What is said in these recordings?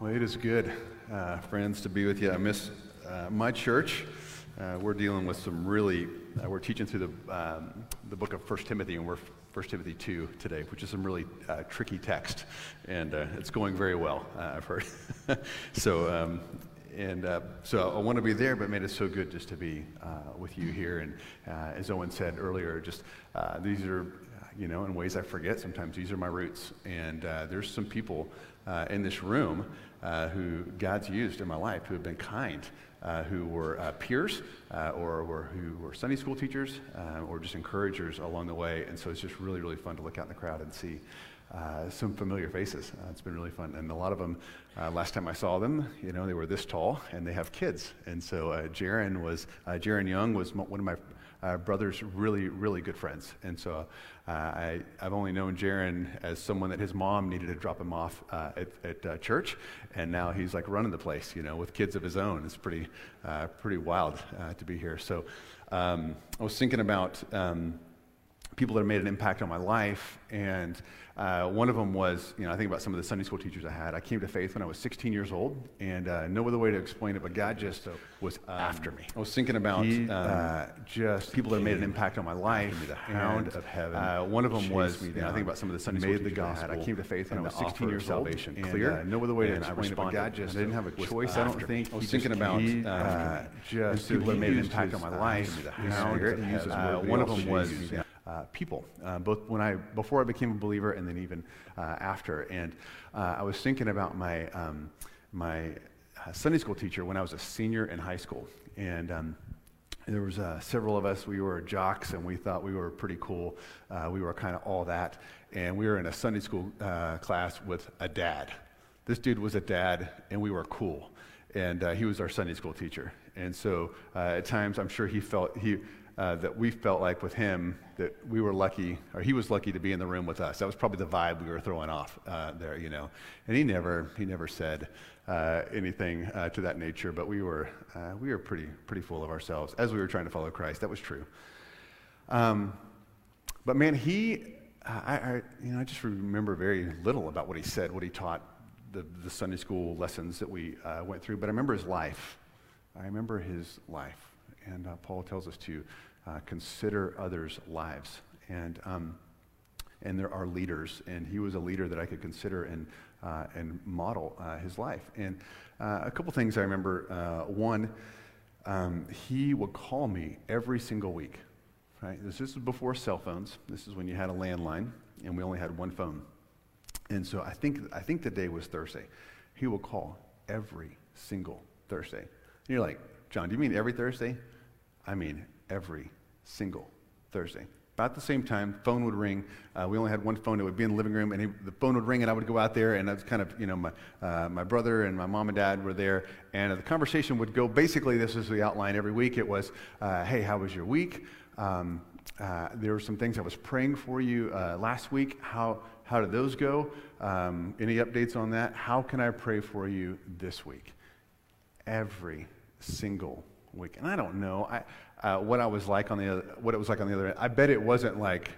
Well, it is good, uh, friends, to be with you. I miss uh, my church. Uh, we're dealing with some really, uh, we're teaching through the, um, the book of 1 Timothy, and we're 1 Timothy 2 today, which is some really uh, tricky text. And uh, it's going very well, I've heard. so, um, and so I want to be there, but man, it's so good just to be with you here. And as Owen said earlier, just these are, you know, in ways I forget sometimes, these are my roots. And there's some people in this room uh, who God's used in my life, who have been kind, uh, who were uh, peers, uh, or, who were Sunday school teachers, uh, or just encouragers along the way. And so it's just really, really fun to look out in the crowd and see uh, some familiar faces. it's been really fun. And a lot of them, last time I saw them, you know, they were this tall and they have kids. And so Jaron was, Jaron Young was one of my uh, brother's really, really good friends. And so uh, I, have only known Jaron as someone that his mom needed to drop him off uh, at, at uh, church, and now he's like running the place, you know, with kids of his own. It's pretty, uh, pretty wild uh, to be here. So um, I was thinking about um, people that have made an impact on my life, and uh, one of them was, you know, I think about some of the Sunday school teachers I had. I came to faith when I was 16 years old, and uh, no other way to explain it, but God just was um, after me. I was thinking about he, um, uh, just people that have made an impact on my life. The hound and, of heaven. Uh, one of them was, you know, I think about some of the Sunday school teachers the gospel, I had. I came to faith when I was 16 years old. Salvation clear. And, uh, no other way to explain it, but God just I didn't have a choice. I don't think. I was thinking about uh, just people that made an impact on my life. The hound of heaven. One of them was uh, people, uh, both when I before I became a believer and then even uh, after. And uh, I was thinking about my um, my uh, Sunday school teacher when I was a senior in high school, and. Um, there was uh, several of us. We were jocks, and we thought we were pretty cool. we were kind of all that, and we were in a Sunday school class with a dad. This dude was a dad, and we were cool. And he was our Sunday school teacher. And so at times, I'm sure he felt he uh, that we felt like with him that we were lucky, or he was lucky to be in the room with us. That was probably the vibe we were throwing off uh, there, you know. And he never, he never said uh, anything uh, to that nature, but we were, uh, we were pretty, pretty full of ourselves as we were trying to follow Christ. That was true. Um, but man, he, I, I, you know, I just remember very little about what he said, what he taught, the, the Sunday school lessons that we went through. But I remember his life. I remember his life and uh, Paul tells us to uh, consider others' lives. And, um, and there are leaders, and he was a leader that I could consider and, uh, and model uh, his life. And uh, a couple things I remember. Uh, one, um, he would call me every single week. Right? This is before cell phones. This is when you had a landline, and we only had one phone. And so I think, I think the day was Thursday. He will call every single Thursday. And you're like, John, do you mean every Thursday? I mean every single Thursday. About the same time, phone would ring. Uh, we only had one phone. It would be in the living room, and he, the phone would ring, and I would go out there, and that's kind of, you know, my, uh, my brother and my mom and dad were there, and the conversation would go, basically, this is the outline every week. It was, uh, hey, how was your week? Um, uh, there were some things I was praying for you uh, last week. How, how did those go? Um, any updates on that? How can I pray for you this week? Every single week. And I don't know I, uh, what I was like on the other, what it was like on the other end. I bet it wasn't like,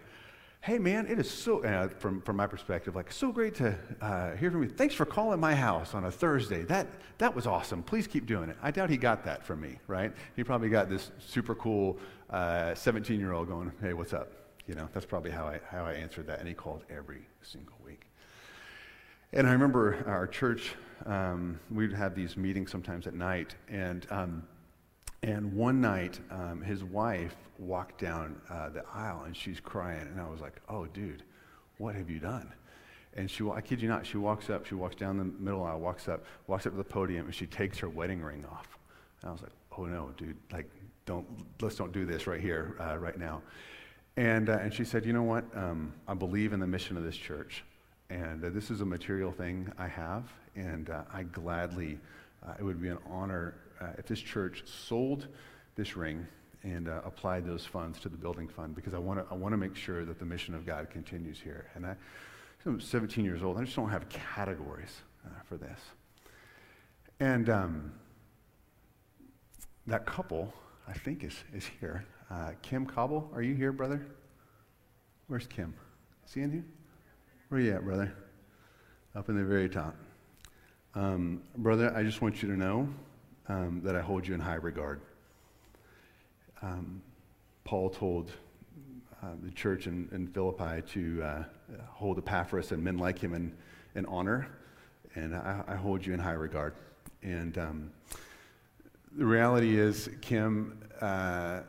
hey man, it is so uh, from from my perspective, like so great to uh, hear from you. Thanks for calling my house on a Thursday. That that was awesome. Please keep doing it. I doubt he got that from me, right? He probably got this super cool 17 uh, year old going, hey, what's up? You know, that's probably how I how I answered that. And he called every single week. And I remember our church, um, we'd have these meetings sometimes at night, and um, and one night, um, his wife walked down uh, the aisle and she's crying. And I was like, oh, dude, what have you done? And she, I kid you not, she walks up, she walks down the middle aisle, walks up, walks up to the podium, and she takes her wedding ring off. And I was like, oh no, dude, like, don't, let's don't do this right here, uh, right now. And, uh, and she said, you know what? Um, I believe in the mission of this church. And uh, this is a material thing I have. And uh, I gladly, uh, it would be an honor uh, if this church sold this ring and uh, applied those funds to the building fund because I want to I want to make sure that the mission of God continues here. And I, I'm 17 years old. I just don't have categories uh, for this. And um, that couple, I think, is is here. Uh, Kim Cobble, are you here, brother? Where's Kim? Is he in here? Where are you at, brother? Up in the very top. Um, brother, I just want you to know um, that I hold you in high regard. Um, Paul told uh, the church in, in Philippi to uh, hold Epaphras and men like him in, in honor, and I, I hold you in high regard. And um, the reality is, Kim, uh,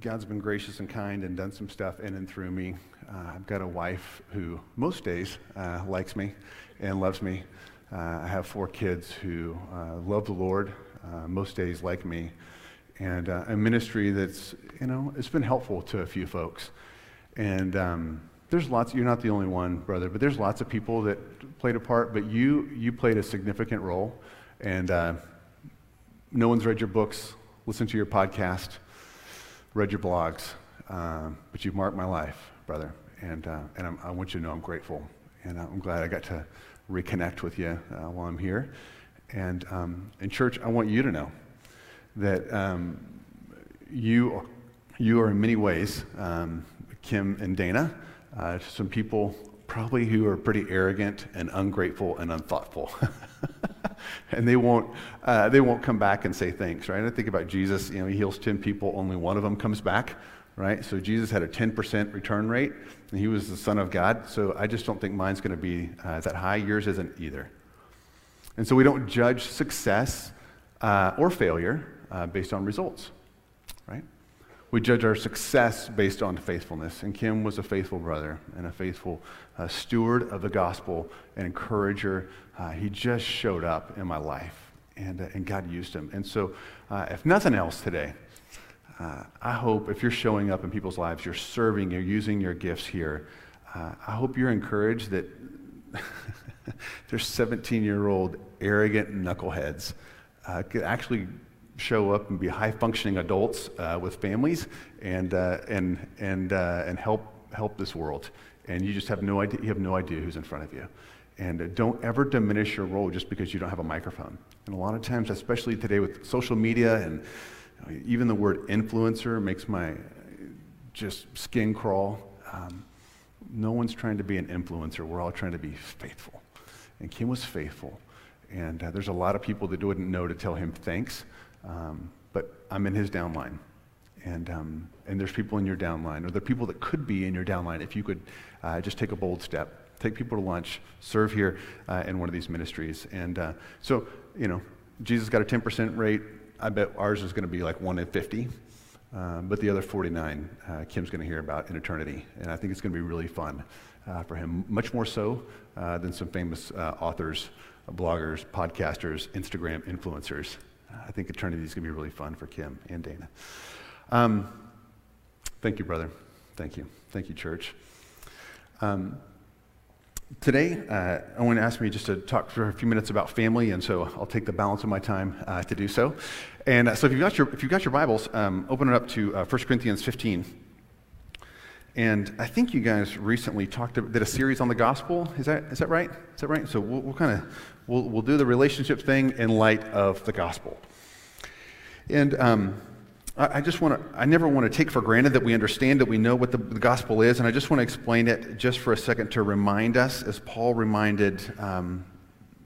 God's been gracious and kind and done some stuff in and through me. Uh, I've got a wife who most days uh, likes me and loves me. Uh, I have four kids who love the Lord, uh, most days like me, and uh, a ministry that's, you know, it's been helpful to a few folks. And um, there's lots, you're not the only one, brother, but there's lots of people that played a part, but you, you played a significant role. And no one's read your books, listened to your podcast, read your blogs, but you've marked my life brother. And, uh, and I'm, i want you to know I'm grateful. And I'm glad I got to reconnect with you uh, while I'm here. And um, in church, I want you to know that um, you, you are in many ways, um, Kim and Dana, uh, some people probably who are pretty arrogant and ungrateful and unthoughtful. and they won't, uh, they won't come back and say thanks, right? I think about Jesus, you know, he heals 10 people, only one of them comes back right? So Jesus had a 10% return rate, and he was the Son of God. So I just don't think mine's going to be uh, that high. Yours isn't either. And so we don't judge success uh, or failure uh, based on results, right? We judge our success based on faithfulness. And Kim was a faithful brother and a faithful uh, steward of the gospel and encourager. Uh, he just showed up in my life, and, uh, and God used him. And so, if nothing else today, uh, I hope if you're showing up in people's lives, you're serving, you're using your gifts here. Uh, I hope you're encouraged that there's 17 year old arrogant knuckleheads uh, could actually show up and be high functioning adults uh, with families and, uh, and, and, uh, and help, help this world. And you just have no idea, you have no idea who's in front of you. And don't ever diminish your role just because you don't have a microphone. And a lot of times, especially today with social media and even the word influencer makes my just skin crawl. Um, no one's trying to be an influencer. We're all trying to be faithful. And Kim was faithful. And uh, there's a lot of people that wouldn't know to tell him thanks. Um, but I'm in his downline. And, um, and there's people in your downline, or there are people that could be in your downline if you could uh, just take a bold step, take people to lunch, serve here uh, in one of these ministries. And uh, so, you know, Jesus got a 10% rate I bet ours is going to be like 1 in 50. Um, but the other 49, uh, Kim's going to hear about in eternity. And I think it's going to be really fun uh, for him, much more so uh, than some famous uh, authors, bloggers, podcasters, Instagram influencers. I think eternity is going to be really fun for Kim and Dana. Um, thank you, brother. Thank you. Thank you, church. Um, Today, uh, Owen asked me just to talk for a few minutes about family, and so I'll take the balance of my time uh, to do so. And uh, so, if you've got your, if you've got your Bibles, um, open it up to uh, 1 Corinthians 15. And I think you guys recently talked did a series on the gospel. Is that is that right? Is that right? So we'll, we'll kind of we'll, we'll do the relationship thing in light of the gospel. And um, I just want to, I never want to take for granted that we understand that we know what the, the, gospel is, and I just want to explain it just for a second to remind us, as Paul reminded um,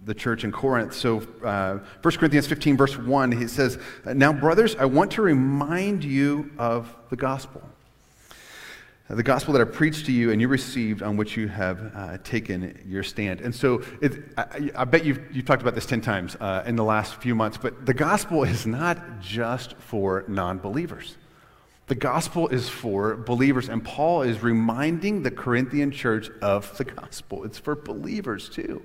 the church in Corinth. So, uh, 1 Corinthians 15, verse 1, he says, Now, brothers, I want to remind you of the gospel the gospel that I preached to you and you received, on which you have uh, taken your stand. And so it, I, I, bet you've, you've talked about this 10 times uh, in the last few months, but the gospel is not just for non believers. The gospel is for believers, and Paul is reminding the Corinthian church of the gospel. It's for believers too.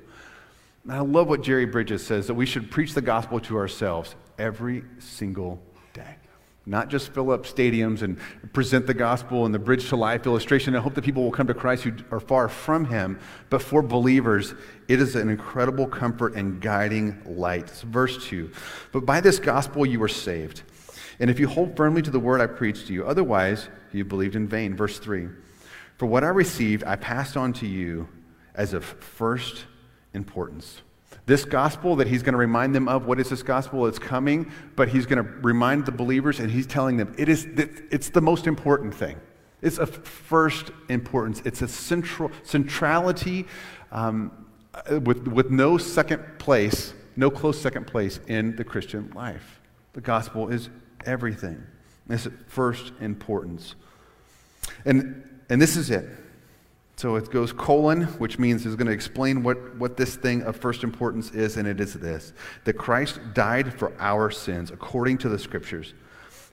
And I love what Jerry Bridges says that we should preach the gospel to ourselves every single not just fill up stadiums and present the gospel and the bridge to life illustration and hope that people will come to Christ who are far from him. But for believers, it is an incredible comfort and guiding light. It's verse 2. But by this gospel you were saved. And if you hold firmly to the word I preached to you, otherwise you believed in vain. Verse 3. For what I received, I passed on to you as of first importance this gospel that he's going to remind them of, what is this gospel? It's coming, but he's going to remind the believers and he's telling them it is, it's the most important thing. It's of first importance. It's a central centrality um, with, with no second place no close second place in the Christian life. The gospel is everything. It's first importance. And, and this is it. So it goes colon, which means it's going to explain what, what this thing of first importance is, and it is this that Christ died for our sins according to the scriptures.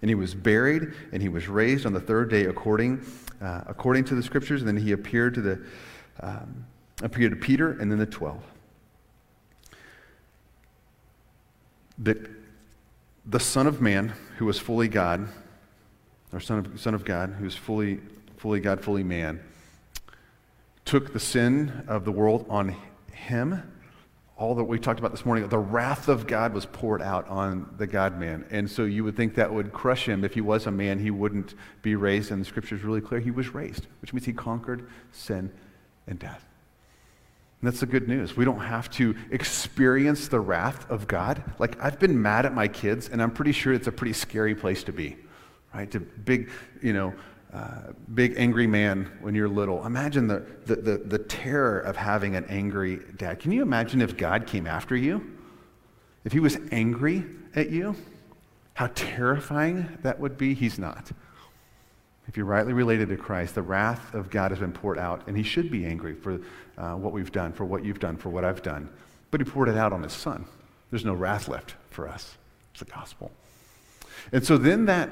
And he was buried, and he was raised on the third day according, uh, according to the scriptures. And then he appeared to, the, um, appeared to Peter and then the 12. That the Son of Man, who was fully God, or Son of, son of God, who was fully, fully God, fully man, took the sin of the world on him. All that we talked about this morning, the wrath of God was poured out on the God man. And so you would think that would crush him. If he was a man, he wouldn't be raised. And the scripture is really clear. He was raised, which means he conquered sin and death. And that's the good news. We don't have to experience the wrath of God. Like, I've been mad at my kids, and I'm pretty sure it's a pretty scary place to be, right? To big, you know, uh, big angry man when you're little. Imagine the, the, the, the, terror of having an angry dad. Can you imagine if God came after you? If he was angry at you? How terrifying that would be? He's not. If you're rightly related to Christ, the wrath of God has been poured out, and he should be angry for uh, what we've done, for what you've done, for what I've done. But he poured it out on his son. There's no wrath left for us. It's the gospel. And so then that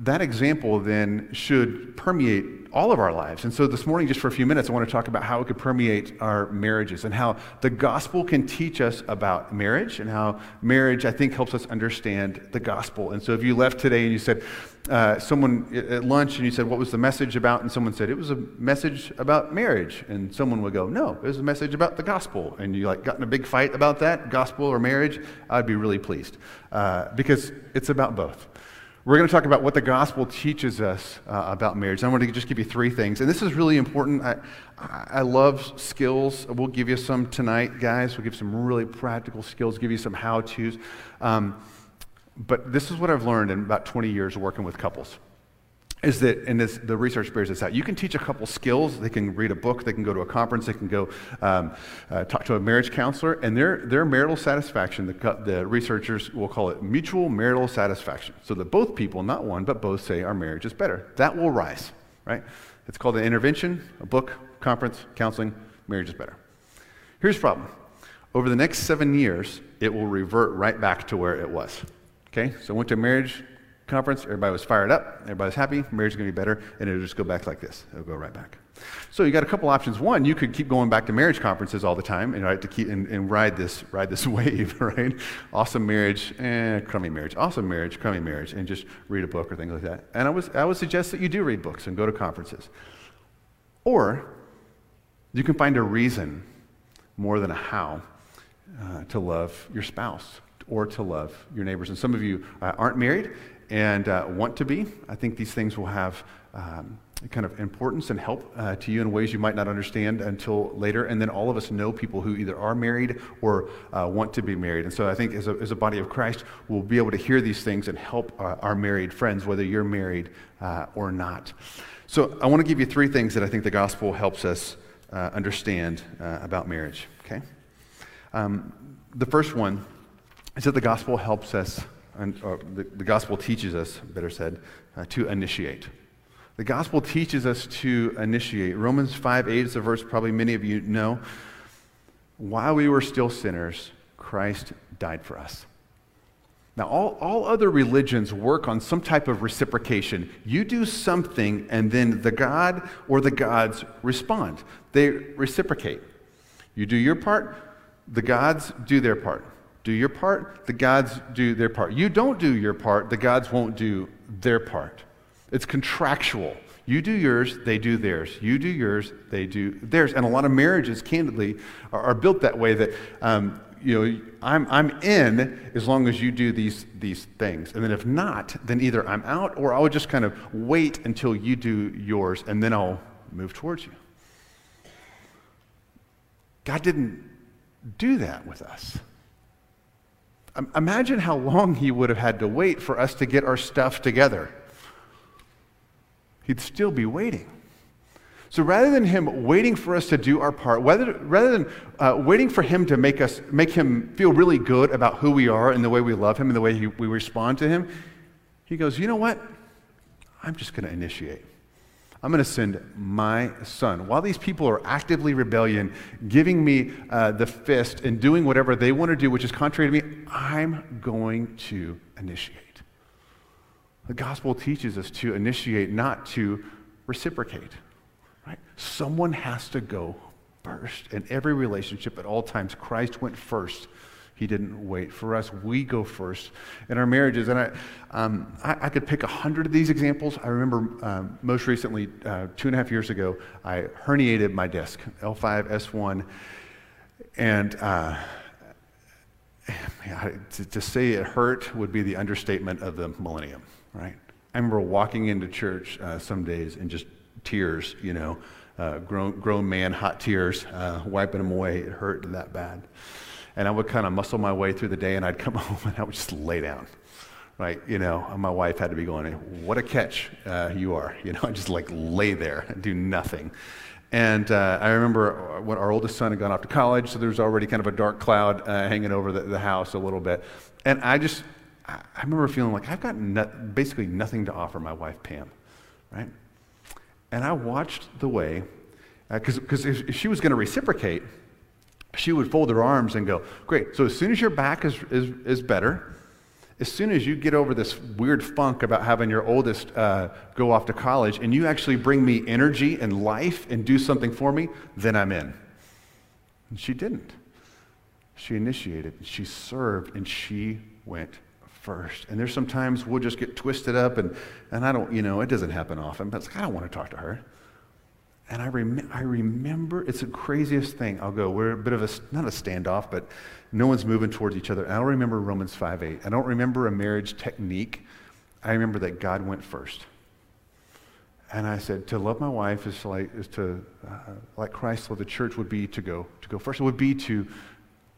that example then should permeate all of our lives. And so this morning, just for a few minutes, I want to talk about how it could permeate our marriages and how the gospel can teach us about marriage and how marriage, I think, helps us understand the gospel. And so if you left today and you said, uh, someone at lunch and you said, What was the message about? And someone said, It was a message about marriage. And someone would go, No, it was a message about the gospel. And you like got in a big fight about that, gospel or marriage, I'd be really pleased uh, because it's about both. We're going to talk about what the gospel teaches us uh, about marriage. I want to just give you three things. And this is really important. I, I love skills. We'll give you some tonight, guys. We'll give some really practical skills, give you some how to's. Um, but this is what I've learned in about 20 years working with couples is that, and this, the research bears this out, you can teach a couple skills. They can read a book, they can go to a conference, they can go um, uh, talk to a marriage counselor, and their, their marital satisfaction, the, the researchers will call it mutual marital satisfaction. So that both people, not one, but both say our marriage is better. That will rise, right? It's called an intervention, a book, conference, counseling, marriage is better. Here's the problem over the next seven years, it will revert right back to where it was. Okay, so I went to marriage conference, everybody was fired up, everybody was happy, marriage is going to be better, and it'll just go back like this. It'll go right back. So you got a couple options. One, you could keep going back to marriage conferences all the time and right to keep and, and ride this ride this wave, right? Awesome marriage, eh, crummy marriage. Awesome marriage, crummy marriage, and just read a book or things like that. And I was I would suggest that you do read books and go to conferences. Or you can find a reason more than a how uh, to love your spouse or to love your neighbors. And some of you uh, aren't married and uh, want to be. I think these things will have um, kind of importance and help uh, to you in ways you might not understand until later. And then all of us know people who either are married or uh, want to be married. And so I think as a, as a body of Christ, we'll be able to hear these things and help uh, our married friends, whether you're married uh, or not. So I want to give you three things that I think the gospel helps us uh, understand about marriage. Okay? Um, the first one is that the gospel helps us and, the, the, gospel teaches us, better said, uh, to initiate. The gospel teaches us to initiate. Romans 5 8 is a verse probably many of you know. While we were still sinners, Christ died for us. Now, all, all other religions work on some type of reciprocation. You do something, and then the God or the gods respond. They reciprocate. You do your part, the gods do their part do your part, the gods do their part. You don't do your part, the gods won't do their part. It's contractual. You do yours, they do theirs. You do yours, they do theirs. And a lot of marriages, candidly, are, are built that way that, um, you know, I'm, I'm in as long as you do these, these things. And then if not, then either I'm out or I'll just kind of wait until you do yours and then I'll move towards you. God didn't do that with us. Imagine how long he would have had to wait for us to get our stuff together. He'd still be waiting. So rather than him waiting for us to do our part, rather, rather than uh, waiting for him to make us make him feel really good about who we are and the way we love him and the way he, we respond to him, he goes, you know what? I'm just going to initiate. I'm going to send my son. While these people are actively rebellion, giving me uh, the fist and doing whatever they want to do, which is contrary to me, I'm going to initiate. The gospel teaches us to initiate, not to reciprocate. Right? Someone has to go first. In every relationship, at all times, Christ went first. He didn't wait for us. We go first in our marriages. And I, um, I, I, could pick a hundred of these examples. I remember um, most recently, uh, two and a half years ago, I herniated my disc, L5, S1. And uh, to, to say it hurt would be the understatement of the millennium, right? I remember walking into church uh, some days and just tears, you know, uh, grown, grown man, hot tears, uh, wiping them away. It hurt that bad. And I would kind of muscle my way through the day and I'd come home and I would just lay down. Right, you know, my wife had to be going, "What a catch uh, you are!" You know, I just like lay there and do nothing. And uh, I remember when our oldest son had gone off to college, so there was already kind of a dark cloud uh, hanging over the, the, house a little bit. And I just, I remember feeling like I've got no, basically nothing to offer my wife, Pam, right? And I watched the way, because uh, if, if she was going to reciprocate, she would fold her arms and go, Great. So as soon as your back is, is, is better, as soon as you get over this weird funk about having your oldest uh, go off to college and you actually bring me energy and life and do something for me, then I'm in. And she didn't. She initiated, she served, and she went first. And there's sometimes we'll just get twisted up, and, and I don't, you know, it doesn't happen often, but like, I don't want to talk to her. And I, rem- I remember, it's the craziest thing. I'll go, we're a bit of a, not a standoff, but no one's moving towards each other. I don't remember Romans 5 8. I don't remember a marriage technique. I remember that God went first. And I said, to love my wife is like, is to, uh, like Christ loved the church would be to go, to go first. It would be to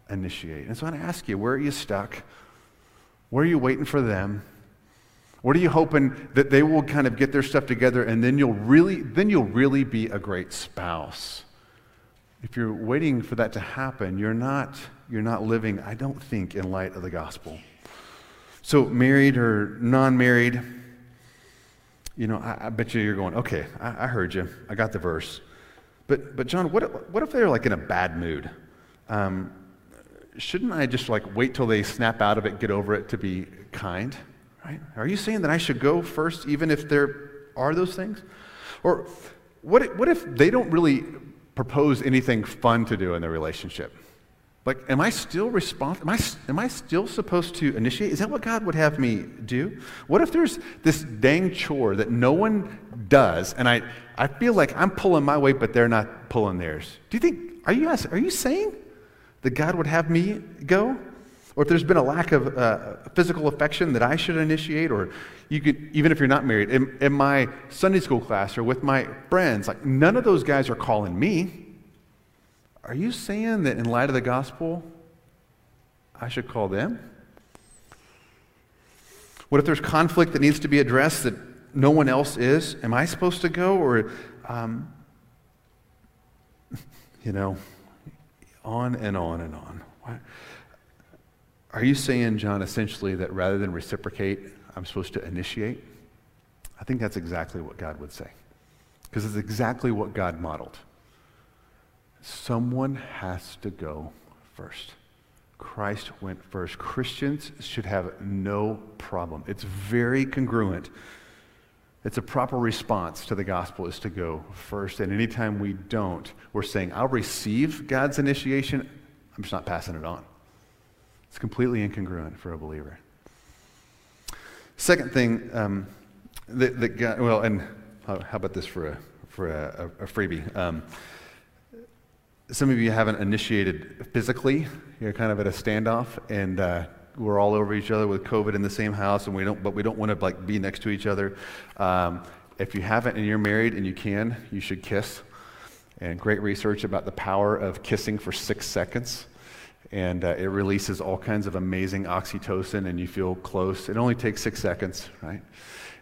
initiate. And so I ask you, where are you stuck? Where are you waiting for them? What are you hoping that they will kind of get their stuff together and then you'll really, then you'll really be a great spouse? If you're waiting for that to happen, you're not, you're not living, I don't think, in light of the gospel. So, married or non married, you know, I, I, bet you you're going, okay, I, I, heard you. I got the verse. But, but John, what, what if they're like in a bad mood? Um, shouldn't I just like wait till they snap out of it, get over it to be kind? Right? Are you saying that I should go first even if there are those things? Or what if, what if they don't really propose anything fun to do in their relationship? Like, am I still responsible? Am I, am I still supposed to initiate? Is that what God would have me do? What if there's this dang chore that no one does, and I, I feel like I'm pulling my weight, but they're not pulling theirs? Do you think, are you, are you saying that God would have me go? Or if there's been a lack of uh, physical affection that I should initiate, or you could, even if you're not married, in, in my Sunday school class or with my friends, like none of those guys are calling me. Are you saying that in light of the gospel, I should call them? What if there's conflict that needs to be addressed that no one else is? Am I supposed to go? Or, um, you know, on and on and on. Are you saying, John, essentially that rather than reciprocate, I'm supposed to initiate? I think that's exactly what God would say. Because it's exactly what God modeled. Someone has to go first. Christ went first. Christians should have no problem. It's very congruent. It's a proper response to the gospel is to go first. And anytime we don't, we're saying, I'll receive God's initiation, I'm just not passing it on. It's completely incongruent for a believer. Second thing um, that, that God, well, and how about this for a, for a, a freebie? Um, some of you haven't initiated physically. You're kind of at a standoff, and uh, we're all over each other with COVID in the same house, and we don't, but we don't want to like be next to each other. Um, if you haven't and you're married and you can, you should kiss. And great research about the power of kissing for six seconds and uh, it releases all kinds of amazing oxytocin and you feel close. It only takes six seconds, right?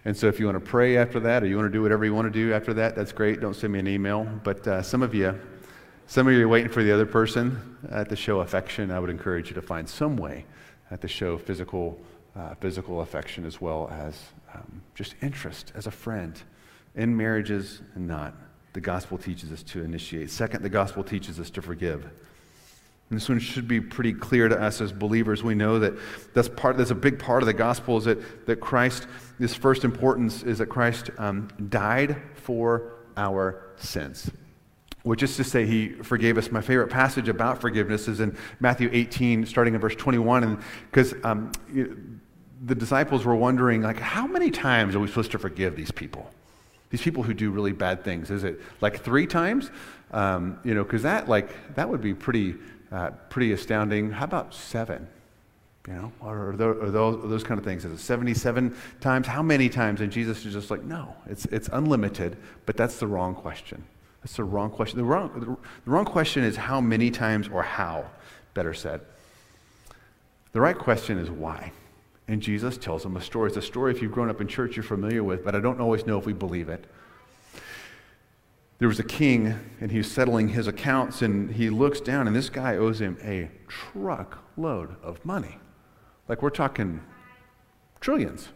And so if you want to pray after that or you want to do whatever you want to do after that, that's great. Don't send me an email. But uh, some of you, some of you are waiting for the other person at to show affection. I would encourage you to find some way to show physical, uh, physical affection as well as um, just interest as a friend in marriages and not. The gospel teaches us to initiate. Second, the gospel teaches us to forgive. And this one should be pretty clear to us as believers. We know that that's part. That's a big part of the gospel. Is that that Christ? This first importance is that Christ um, died for our sins, which is to say, He forgave us. My favorite passage about forgiveness is in Matthew 18, starting in verse 21, and because um, the disciples were wondering, like, how many times are we supposed to forgive these people? These people who do really bad things. Is it like three times? Um, you know, because that like that would be pretty uh, pretty astounding. How about seven? You know, or, those, those, those, kind of things. Is it 77 times? How many times? And Jesus is just like, no, it's, it's unlimited, but that's the wrong question. That's the wrong question. The wrong, the wrong question is how many times or how, better said. The right question is why. And Jesus tells them a story. It's a story, if you've grown up in church, you're familiar with, but I don't always know if we believe it there was a king and he's settling his accounts and he looks down and this guy owes him a truckload of money. Like we're talking trillions,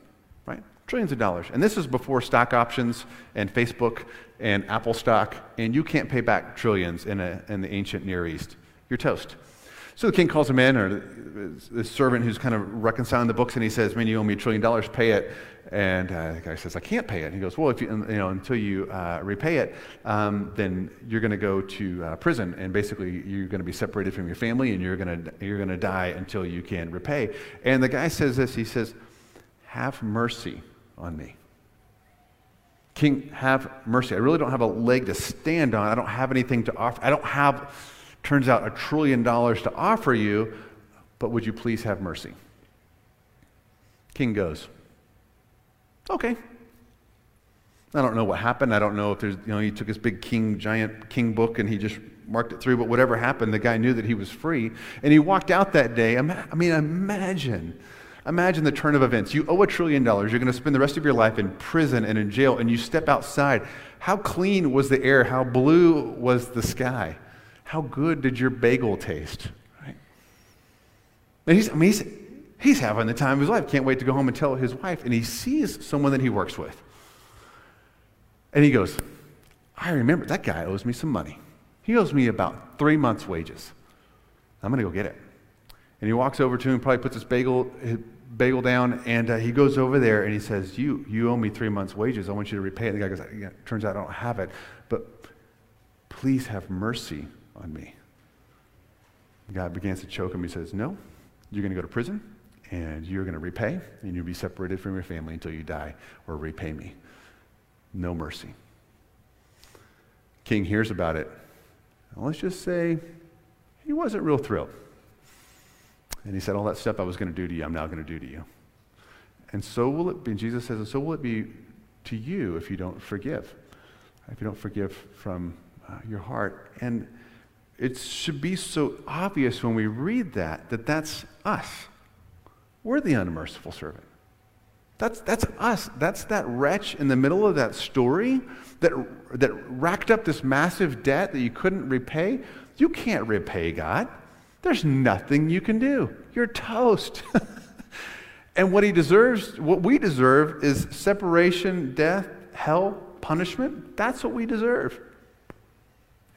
right? Trillions of dollars. And this is before stock options and Facebook and Apple stock, and you can't pay back trillions in, a, in the ancient Near East. You're toast. So the king calls him in, or the servant who's kind of reconciling the books, and he says, Man, you owe me a trillion dollars, pay it. And uh, the guy says, I can't pay it. He goes, Well, if you, you know, until you uh, repay it, um, then you're going to go to uh, prison. And basically, you're going to be separated from your family and you're going to you're going to die until you can repay. And the guy says this He says, Have mercy on me. King, have mercy. I really don't have a leg to stand on. I don't have anything to offer. I don't have, turns out, a trillion dollars to offer you, but would you please have mercy? King goes, Okay. I don't know what happened. I don't know if there's, you know, he took his big king, giant king book and he just marked it through, but whatever happened, the guy knew that he was free. And he walked out that day. I mean, imagine. Imagine the turn of events. You owe a trillion dollars. You're going to spend the rest of your life in prison and in jail, and you step outside. How clean was the air? How blue was the sky? How good did your bagel taste? Right? And he's, I mean, he's, He's having the time of his life. Can't wait to go home and tell his wife. And he sees someone that he works with. And he goes, I remember that guy owes me some money. He owes me about three months' wages. I'm going to go get it. And he walks over to him, probably puts his bagel, his bagel down, and uh, he goes over there and he says, you, you owe me three months' wages. I want you to repay it. And the guy goes, yeah, Turns out I don't have it, but please have mercy on me. The guy begins to choke him. He says, No, you're going to go to prison and you're going to repay, and you'll be separated from your family until you die or repay me. No mercy. King hears about it. let's just say he wasn't real thrilled. And he said, All that stuff I was going to do to you, I'm now going to do to you. And so will it be, Jesus says, and so will it be to you if you don't forgive, if you don't forgive from uh, your heart. And it should be so obvious when we read that, that that's us. We're the unmerciful servant. That's, that's us. That's that wretch in the middle of that story that, that racked up this massive debt that you couldn't repay. You can't repay God. There's nothing you can do. You're toast. and what he deserves, what we deserve, is separation, death, hell, punishment. That's what we deserve.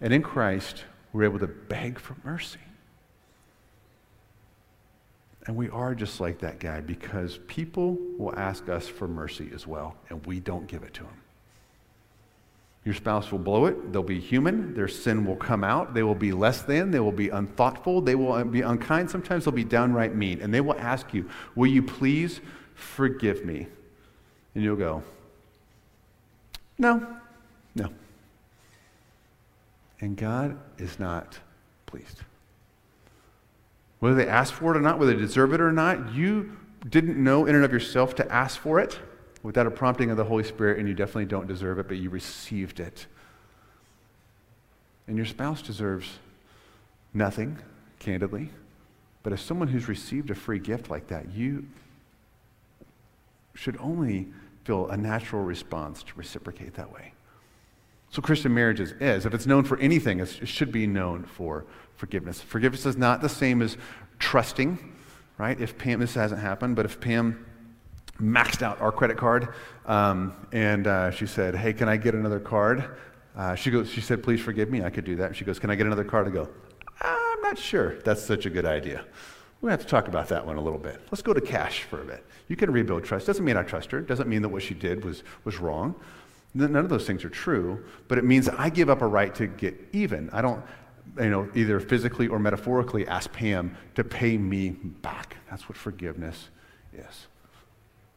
And in Christ, we're able to beg for mercy. And we are just like that guy because people will ask us for mercy as well, and we don't give it to them. Your spouse will blow it. They'll be human. Their sin will come out. They will be less than. They will be unthoughtful. They will be unkind. Sometimes they'll be downright mean. And they will ask you, Will you please forgive me? And you'll go, No, no. And God is not pleased. Whether they asked for it or not, whether they deserve it or not, you didn't know in and of yourself to ask for it without a prompting of the Holy Spirit, and you definitely don't deserve it, but you received it. And your spouse deserves nothing, candidly. But as someone who's received a free gift like that, you should only feel a natural response to reciprocate that way. So, Christian marriages is, if it's known for anything, it should be known for forgiveness. Forgiveness is not the same as trusting, right? If Pam, this hasn't happened, but if Pam maxed out our credit card um, and uh, she said, Hey, can I get another card? Uh, she, goes, she said, Please forgive me. I could do that. She goes, Can I get another card? I go, I'm not sure that's such a good idea. To have to talk about that one a little bit. Let's go to cash for a bit. You can rebuild trust. Doesn't mean I trust her. Doesn't mean that what she did was, was wrong. None of those things are true, but it means I give up a right to get even. I don't, you know, either physically or metaphorically ask Pam to pay me back. That's what forgiveness is.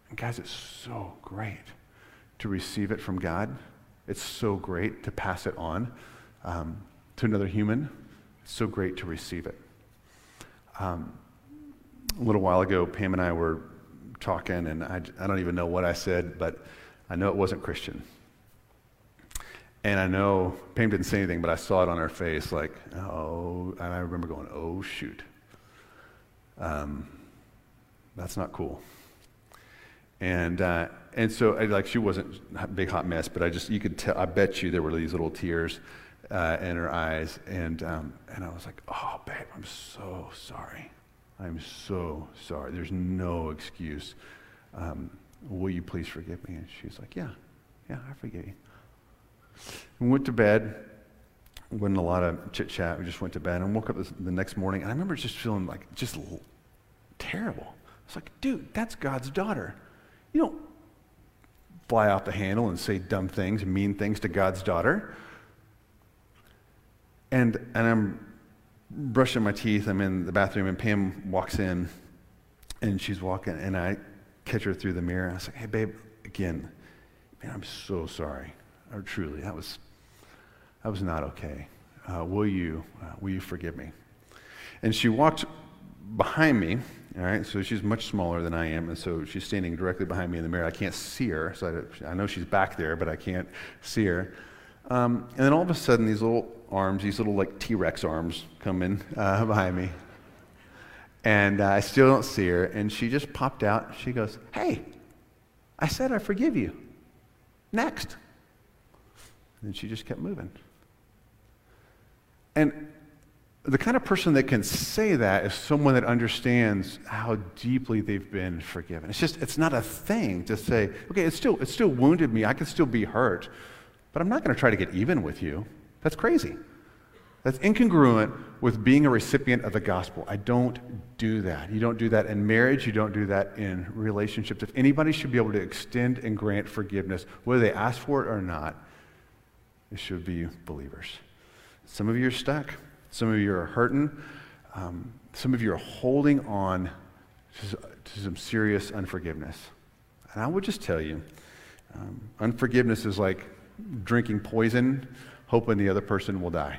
And guys, it's so great to receive it from God. It's so great to pass it on um, to another human. It's so great to receive it. Um, a little while ago, Pam and I were talking, and I, I don't even know what I said, but I know it wasn't Christian. And I know Pam didn't say anything, but I saw it on her face, like, oh, and I remember going, oh, shoot. Um, that's not cool. And, uh, and so, like, she wasn't a big hot mess, but I just, you could tell, I bet you there were these little tears uh, in her eyes. And, um, and I was like, oh, babe, I'm so sorry. I'm so sorry. There's no excuse. Um, will you please forgive me? And she's like, yeah, yeah, I forgive you. We went to bed. Wasn't a lot of chit chat. We just went to bed and woke up the next morning. And I remember just feeling like just l- terrible. It's like, dude, that's God's daughter. You don't fly off the handle and say dumb things, mean things to God's daughter. And, and I'm brushing my teeth. I'm in the bathroom, and Pam walks in, and she's walking, and I catch her through the mirror. And I was like, hey, babe, again, man, I'm so sorry. Or truly, that was, that was not okay. Uh, will you, uh, will you forgive me? And she walked behind me, all right, so she's much smaller than I am, and so she's standing directly behind me in the mirror. I can't see her, so I, I know she's back there, but I can't see her. Um, and then all of a sudden, these little arms, these little like T Rex arms, come in uh, behind me. And uh, I still don't see her, and she just popped out. She goes, Hey, I said I forgive you. Next. And she just kept moving. And the kind of person that can say that is someone that understands how deeply they've been forgiven. It's just, it's not a thing to say, okay, it still, it still wounded me. I can still be hurt, but I'm not going to try to get even with you. That's crazy. That's incongruent with being a recipient of the gospel. I don't do that. You don't do that in marriage. You don't do that in relationships. If anybody should be able to extend and grant forgiveness, whether they ask for it or not, it should be believers. Some of you are stuck. Some of you are hurting. Um, some of you are holding on to, to, some serious unforgiveness. And I would just tell you um, unforgiveness is like drinking poison, hoping the other person will die.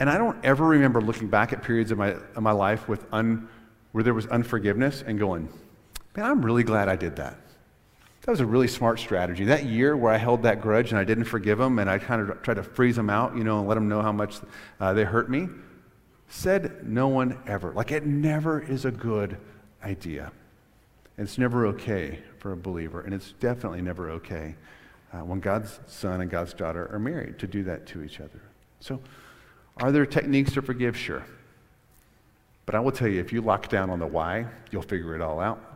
And I don't ever remember looking back at periods of my, of my life with un, where there was unforgiveness and going, man, I'm really glad I did that. That was a really smart strategy. That year where I held that grudge and I didn't forgive them and I kind of tried to freeze them out, you know, and let them know how much uh, they hurt me, said no one ever. Like it never is a good idea. And it's never okay for a believer. And it's definitely never okay uh, when God's son and God's daughter are married to do that to each other. So, are there techniques to forgive? Sure. But I will tell you, if you lock down on the why, you'll figure it all out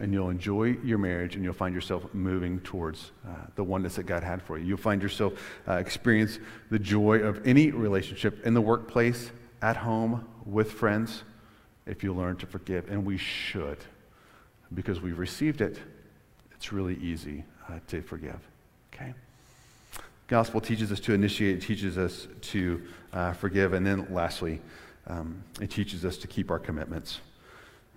and you'll enjoy your marriage and you'll find yourself moving towards uh, the oneness that God had for you. You'll find yourself uh, experience the joy of any relationship in the workplace, at home, with friends, if you learn to forgive. And we should, because we've received it. It's really easy uh, to forgive. Okay? Gospel teaches us to initiate, teaches us to uh, forgive, and then lastly, um, it teaches us to keep our commitments.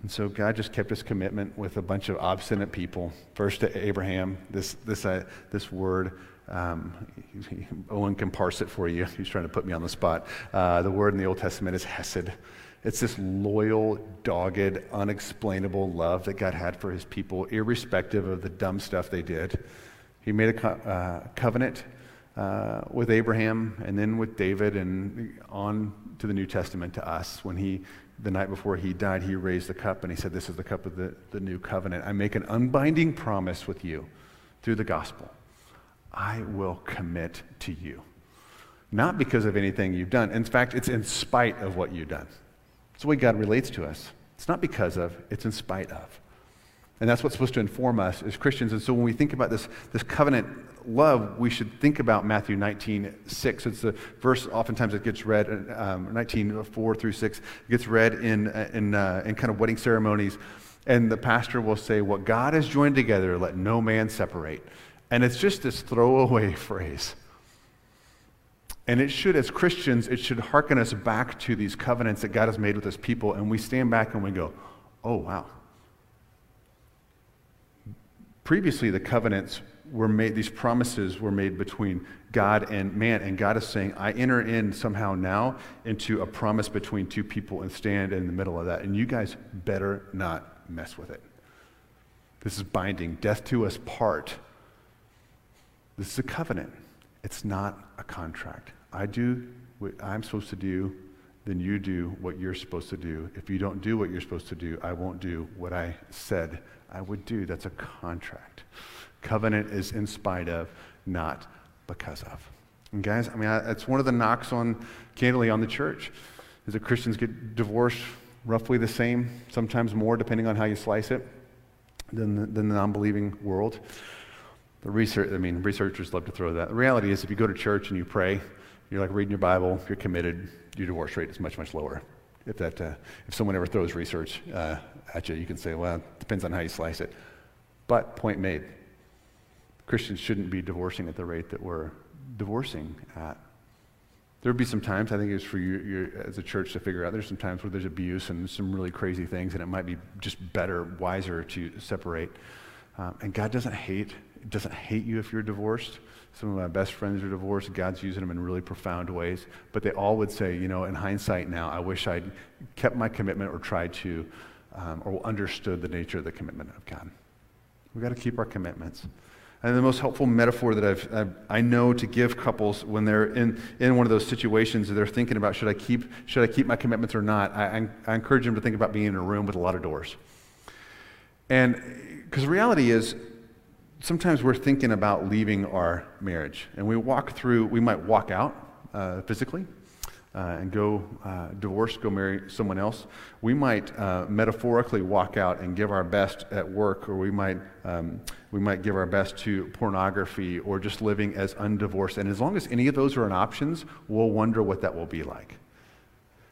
And so God just kept his commitment with a bunch of obstinate people. First to Abraham, this, this, uh, this word, um, Owen can parse it for you. He's trying to put me on the spot. Uh, the word in the Old Testament is hesed. It's this loyal, dogged, unexplainable love that God had for his people, irrespective of the dumb stuff they did. He made a co- uh, covenant uh, with Abraham and then with David and on to the New Testament to us when he the night before he died, he raised the cup and he said, This is the cup of the, the new covenant. I make an unbinding promise with you through the gospel. I will commit to you. Not because of anything you've done. In fact, it's in spite of what you've done. It's the way God relates to us. It's not because of, it's in spite of. And that's what's supposed to inform us as Christians. And so when we think about this, this covenant love, we should think about Matthew 19, 6. It's the verse oftentimes it gets read, um, 19, 4 through 6. It gets read in, in, uh, in kind of wedding ceremonies. And the pastor will say, What God has joined together, let no man separate. And it's just this throwaway phrase. And it should, as Christians, it should hearken us back to these covenants that God has made with his people. And we stand back and we go, Oh, wow previously the covenants were made, these promises were made between God and man. And God is saying, I enter in somehow now into a promise between two people and stand in the middle of that. And you guys better not mess with it. This is binding. Death to us part. This is a covenant. It's not a contract. I do what I'm supposed to do, then you do what you're supposed to do. If you don't do what you're supposed to do, I won't do what I said I would do. That's a contract. Covenant is in spite of, not because of. And guys, I mean, I, it's one of the knocks on, candidly, on the church, is that Christians get divorced roughly the same, sometimes more, depending on how you slice it, than the, than the non-believing world. The research, I mean, researchers love to throw that. The reality is, if you go to church and you pray, you're like reading your Bible, you're committed, your divorce rate is much, much lower. If that, uh, if someone ever throws research uh, at you, you can say, well, it depends on how you slice it. But, point made, Christians shouldn't be divorcing at the rate that we're divorcing at. There would be some times, I think it's for you, you, as a church to figure out, there's some times where there's abuse and some really crazy things, and it might be just better, wiser to separate. Um, and God doesn't hate, doesn't hate you if you're divorced. Some of my best friends are divorced. God's using them in really profound ways. But they all would say, you know, in hindsight now, I wish I'd kept my commitment or tried to um, or understood the nature of the commitment of God. We've got to keep our commitments. And the most helpful metaphor that I've, I've, i know to give couples when they're in, in one of those situations, they're thinking about should I keep, should I keep my commitments or not, I, I, I encourage them to think about being in a room with a lot of doors. And because the reality is, sometimes we're thinking about leaving our marriage. And we walk through, we might walk out uh, physically uh, and go uh, divorce, go marry someone else. We might uh, metaphorically walk out and give our best at work, or we might, um, we might give our best to pornography or just living as undivorced. And as long as any of those are an options, we'll wonder what that will be like.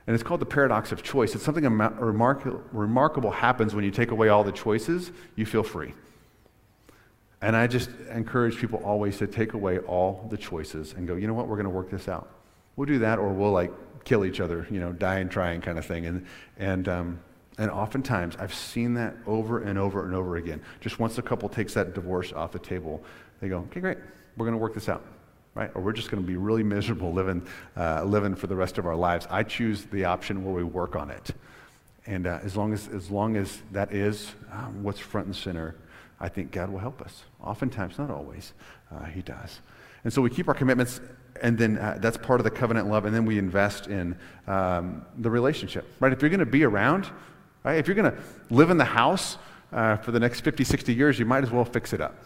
And it's called the paradox of choice. It's something remark- remarkable happens when you take away all the choices, you feel free. And I just encourage people always to take away all the choices and go, you know what, we're going to work this out. We'll do that, or we'll like kill each other, you know, die and trying kind of thing. And, and, um, and oftentimes, I've seen that over and over and over again. Just once a couple takes that divorce off the table, they go, okay, great, we're going to work this out. Right? Or we're just going to be really miserable living, uh, living for the rest of our lives. I choose the option where we work on it. And uh, as, long as, as long as that is um, what's front and center, I think God will help us. Oftentimes, not always, uh, He does. And so we keep our commitments, and then uh, that's part of the covenant love, and then we invest in um, the relationship, right? If you're going to be around, right? If you're going to live in the house uh, for the next 50, 60 years, you might as well fix it up,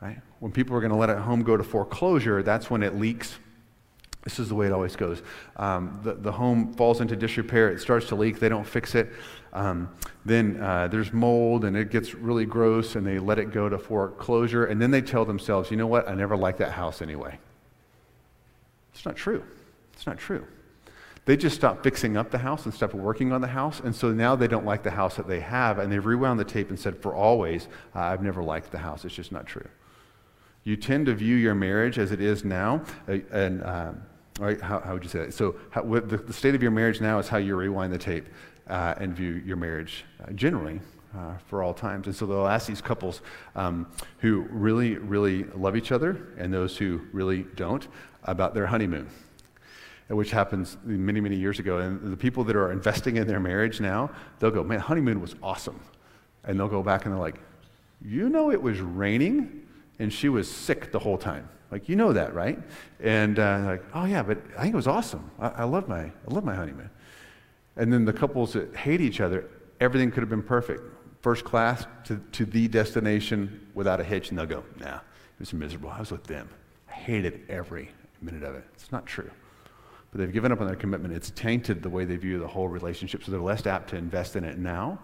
right? When people are going to let a home go to foreclosure, that's when it leaks this is the way it always goes. Um, the, the home falls into disrepair, it starts to leak, they don't fix it. Um, then uh, there's mold and it gets really gross and they let it go to foreclosure. And then they tell themselves, you know what, I never liked that house anyway. It's not true. It's not true. They just stopped fixing up the house and stopped working on the house. And so now they don't like the house that they have. And they've rewound the tape and said, for always, uh, I've never liked the house. It's just not true. You tend to view your marriage as it is now. Uh, and um, Right? How, how would you say that? So, how, the, the, state of your marriage now is how you rewind the tape uh, and view your marriage uh, generally uh, for all times. And so, they'll ask these couples um, who really, really love each other and those who really don't about their honeymoon, which happens many, many years ago. And the people that are investing in their marriage now, they'll go, Man, honeymoon was awesome. And they'll go back and they're like, You know, it was raining and she was sick the whole time. Like, you know that, right? And uh, like, oh yeah, but I think it was awesome. I, I love my, I love my honeymoon. And then the couples that hate each other, everything could have been perfect. First class to, to the destination without a hitch, and they'll go, nah, it was miserable. I was with them. I hated every minute of it. It's not true. But they've given up on their commitment. It's tainted the way they view the whole relationship, so they're less apt to invest in it now.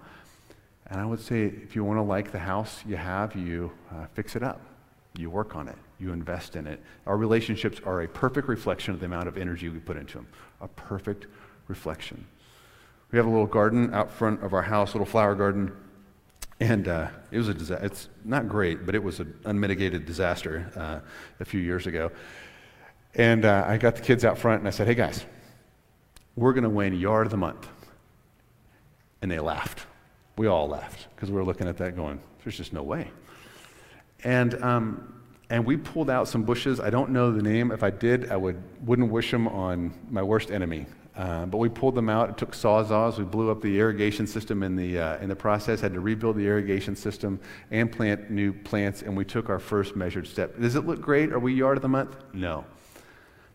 And I would say if you want to like the house you have, you uh, fix it up. You work on it. You invest in it. Our relationships are a perfect reflection of the amount of energy we put into them. A perfect reflection. We have a little garden out front of our house, a little flower garden. And uh, it was a disaster. It's not great, but it was an unmitigated disaster uh, a few years ago. And uh, I got the kids out front and I said, hey guys, we're going to win yard of the month. And they laughed. We all laughed because we were looking at that going, there's just no way. And, um, and we pulled out some bushes. I don't know the name. If I did, I would, wouldn't wish them on my worst enemy. Uh, but we pulled them out. It took sawzalls. We blew up the irrigation system in the, uh, in the process, had to rebuild the irrigation system and plant new plants, and we took our first measured step. Does it look great? Are we yard of the month? No.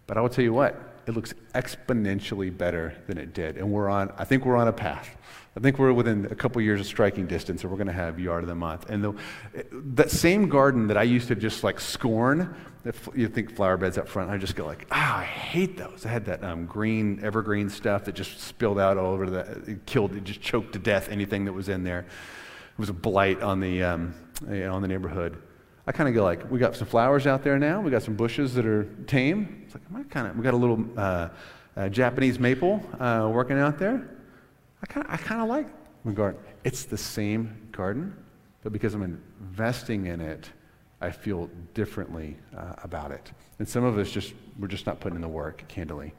But I will tell you what, it looks exponentially better than it did. And we're on, I think we're on a path. I think we're within a couple years of striking distance, and we're going to have yard of the month. And the, that same garden that I used to just like scorn, if you think flower beds up front, I just go like, ah, I hate those. I had that um, green evergreen stuff that just spilled out all over the, it killed, it just choked to death anything that was in there. It was a blight on the, um, on the neighborhood. I kind of go like, we got some flowers out there now. We got some bushes that are tame. It's like, I kind of, we got a little uh, uh, Japanese maple uh, working out there. I kind of, I kind of like my garden. It's the same garden, but because I'm investing in it, I feel differently uh, about it. And some of us just, we're just not putting in the work, candidly.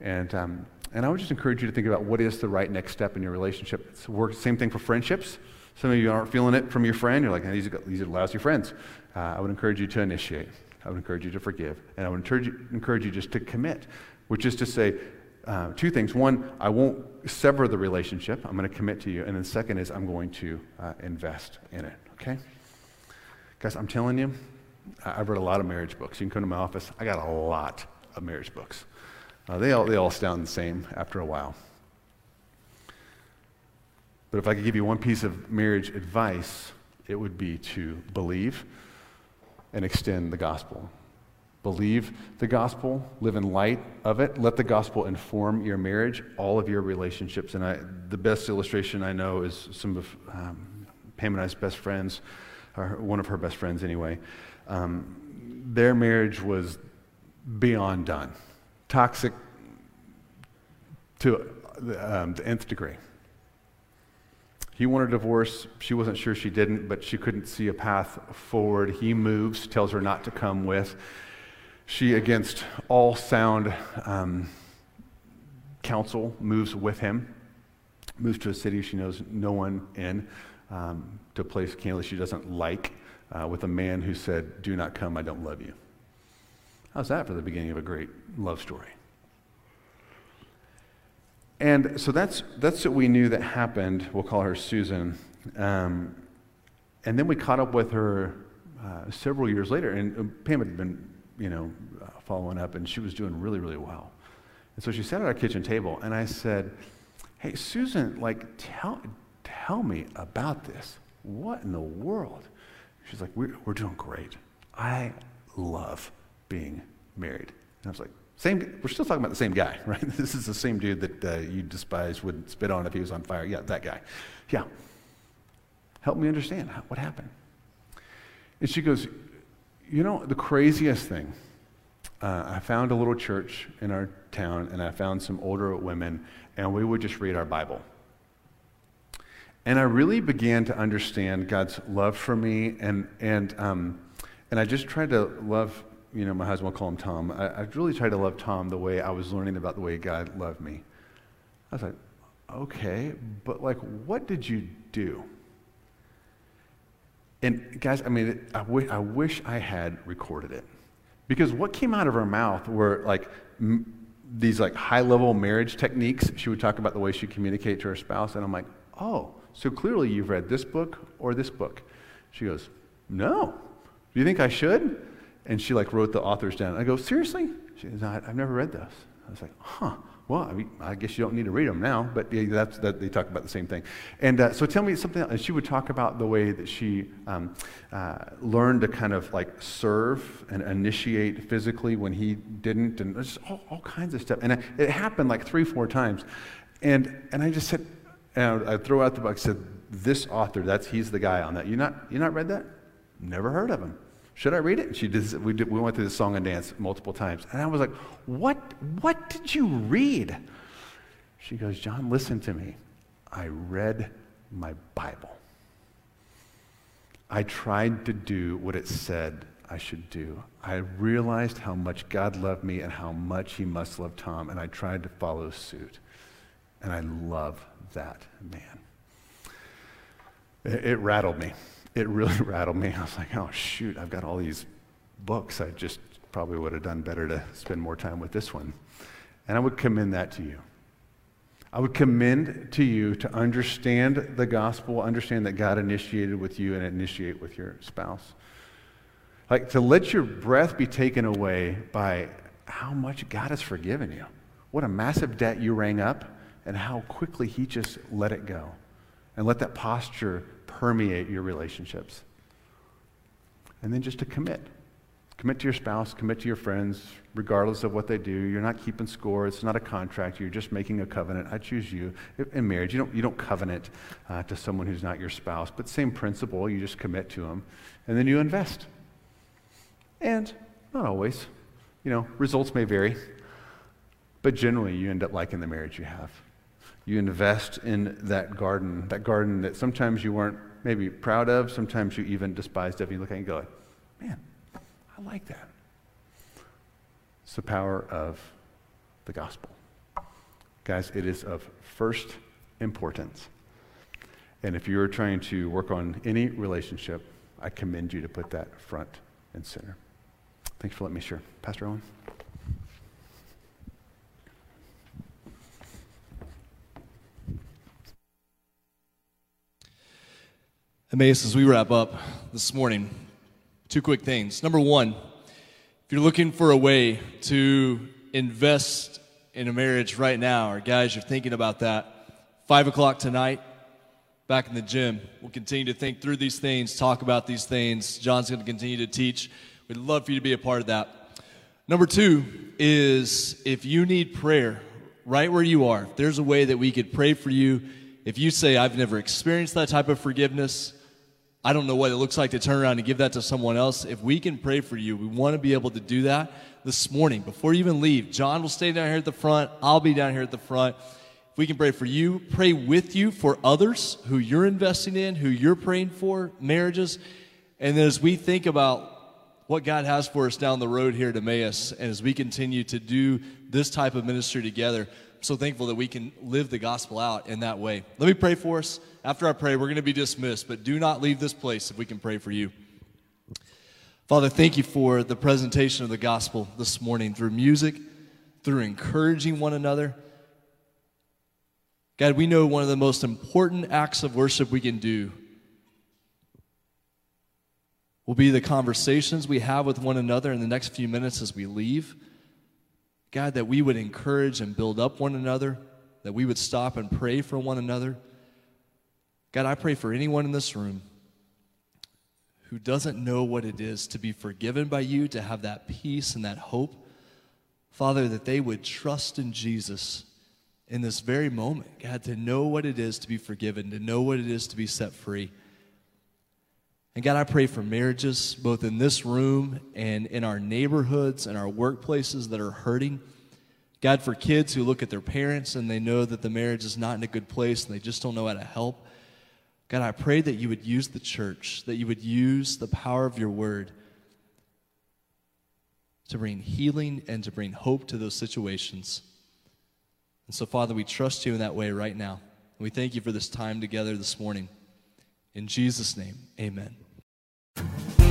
And, um, and I would just encourage you to think about what is the right next step in your relationship. It's work, same thing for friendships. Some of you aren't feeling it from your friend. You're like, these, are, these are lousy friends. Uh, I would encourage you to initiate. I would encourage you to forgive. And I would encourage you, encourage you just to commit, which is to say uh, two things. One, I won't sever the relationship. I'm going to commit to you. And then second is I'm going to uh, invest in it. Okay? Guys, I'm telling you, I've read a lot of marriage books. You can come to my office. I got a lot of marriage books. Uh, they, all, they all sound the same after a while. But if I could give you one piece of marriage advice, it would be to believe and extend the gospel. Believe the gospel, live in light of it, let the gospel inform your marriage, all of your relationships. And I, the best illustration I know is some of um, Pam and I's best friends, or one of her best friends anyway. Um, their marriage was beyond done, toxic to um, the nth degree. He wanted a divorce. She wasn't sure she didn't, but she couldn't see a path forward. He moves, tells her not to come with. She, against all sound um, counsel, moves with him, moves to a city she knows no one in, um, to a place, candidly, she doesn't like, uh, with a man who said, Do not come, I don't love you. How's that for the beginning of a great love story? And so that's, that's what we knew that happened. We'll call her Susan. Um, and then we caught up with her uh, several years later, and uh, Pam had been, you know, uh, following up, and she was doing really, really well. And so she sat at our kitchen table, and I said, "Hey, Susan, like, tell, tell me about this. What in the world?" She's like, "We're, we're doing great. I love being married." And I was like, same, we're still talking about the same guy, right? This is the same dude that uh, you despise would spit on if he was on fire. Yeah, that guy. Yeah. Help me understand what happened. And she goes, You know, the craziest thing, uh, I found a little church in our town, and I found some older women, and we would just read our Bible. And I really began to understand God's love for me, and, and, um, and I just tried to love you know, my husband will call him Tom. I, I really tried to love Tom the way I was learning about the way God loved me. I was like, okay, but like, what did you do? And guys, I mean, I, w- I wish I had recorded it. Because what came out of her mouth were like m- these like high level marriage techniques. She would talk about the way she communicated to her spouse. And I'm like, oh, so clearly you've read this book or this book. She goes, no. Do you think I should? And she like wrote the authors down. I go, seriously? She goes, no, I've never read those. I was like, huh, Well, I, mean, I guess you don't need to read them now, but yeah, that's, that, they talk about the same thing. And uh, so tell me something, and she would talk about the way that she um, uh, learned to kind of like serve and initiate physically when he didn't, and just all, all kinds of stuff. And it, it happened like three, four times. And, and I just said, and I throw out the book, I said, this author, that's, he's the guy on that. You not, you not read that? Never heard of him. Should I read it? She did, we, did, we went through the song and dance multiple times. And I was like, what, what did you read? She goes, John, listen to me. I read my Bible. I tried to do what it said I should do. I realized how much God loved me and how much he must love Tom, and I tried to follow suit. And I love that man. It, it rattled me it really rattled me. I was like, oh, shoot, I've got all these books. I just probably would have done better to spend more time with this one. And I would commend that to you. I would commend to you to understand the gospel, understand that God initiated with you and initiate with your spouse. Like to let your breath be taken away by how much God has forgiven you. What a massive debt you rang up, and how quickly He just let it go. And let that posture permeate your relationships. And then just to commit. Commit to your spouse, commit to your friends, regardless of what they do. You're not keeping score. It's not a contract. You're just making a covenant. I choose you. In marriage, you don't, you don't covenant uh, to someone who's not your spouse, but same principle. You just commit to them. And then you invest. And not always. You know, results may vary, but generally you end up liking the marriage you have. You invest in that garden, that garden that sometimes you weren't maybe proud of, sometimes you even despised of. You look at it and go, man, I like that. It's the power of the gospel. Guys, it is of first importance. And if you're trying to work on any relationship, I commend you to put that front and center. Thanks for letting me share. Pastor Owen? Emmaus, as we wrap up this morning, two quick things. Number one, if you're looking for a way to invest in a marriage right now, or guys, you're thinking about that, five o'clock tonight, back in the gym. We'll continue to think through these things, talk about these things. John's going to continue to teach. We'd love for you to be a part of that. Number two is if you need prayer right where you are, if there's a way that we could pray for you. If you say, I've never experienced that type of forgiveness, I don't know what it looks like to turn around and give that to someone else. If we can pray for you, we want to be able to do that this morning before you even leave. John will stay down here at the front. I'll be down here at the front. If we can pray for you, pray with you for others who you're investing in, who you're praying for, marriages. And then as we think about what God has for us down the road here at Emmaus, and as we continue to do this type of ministry together, so thankful that we can live the gospel out in that way. Let me pray for us. After I pray, we're going to be dismissed, but do not leave this place if we can pray for you. Father, thank you for the presentation of the gospel this morning through music, through encouraging one another. God, we know one of the most important acts of worship we can do will be the conversations we have with one another in the next few minutes as we leave. God, that we would encourage and build up one another, that we would stop and pray for one another. God, I pray for anyone in this room who doesn't know what it is to be forgiven by you, to have that peace and that hope. Father, that they would trust in Jesus in this very moment, God, to know what it is to be forgiven, to know what it is to be set free. And God, I pray for marriages, both in this room and in our neighborhoods and our workplaces that are hurting. God, for kids who look at their parents and they know that the marriage is not in a good place and they just don't know how to help. God, I pray that you would use the church, that you would use the power of your word to bring healing and to bring hope to those situations. And so, Father, we trust you in that way right now. We thank you for this time together this morning. In Jesus' name, amen. Thank you.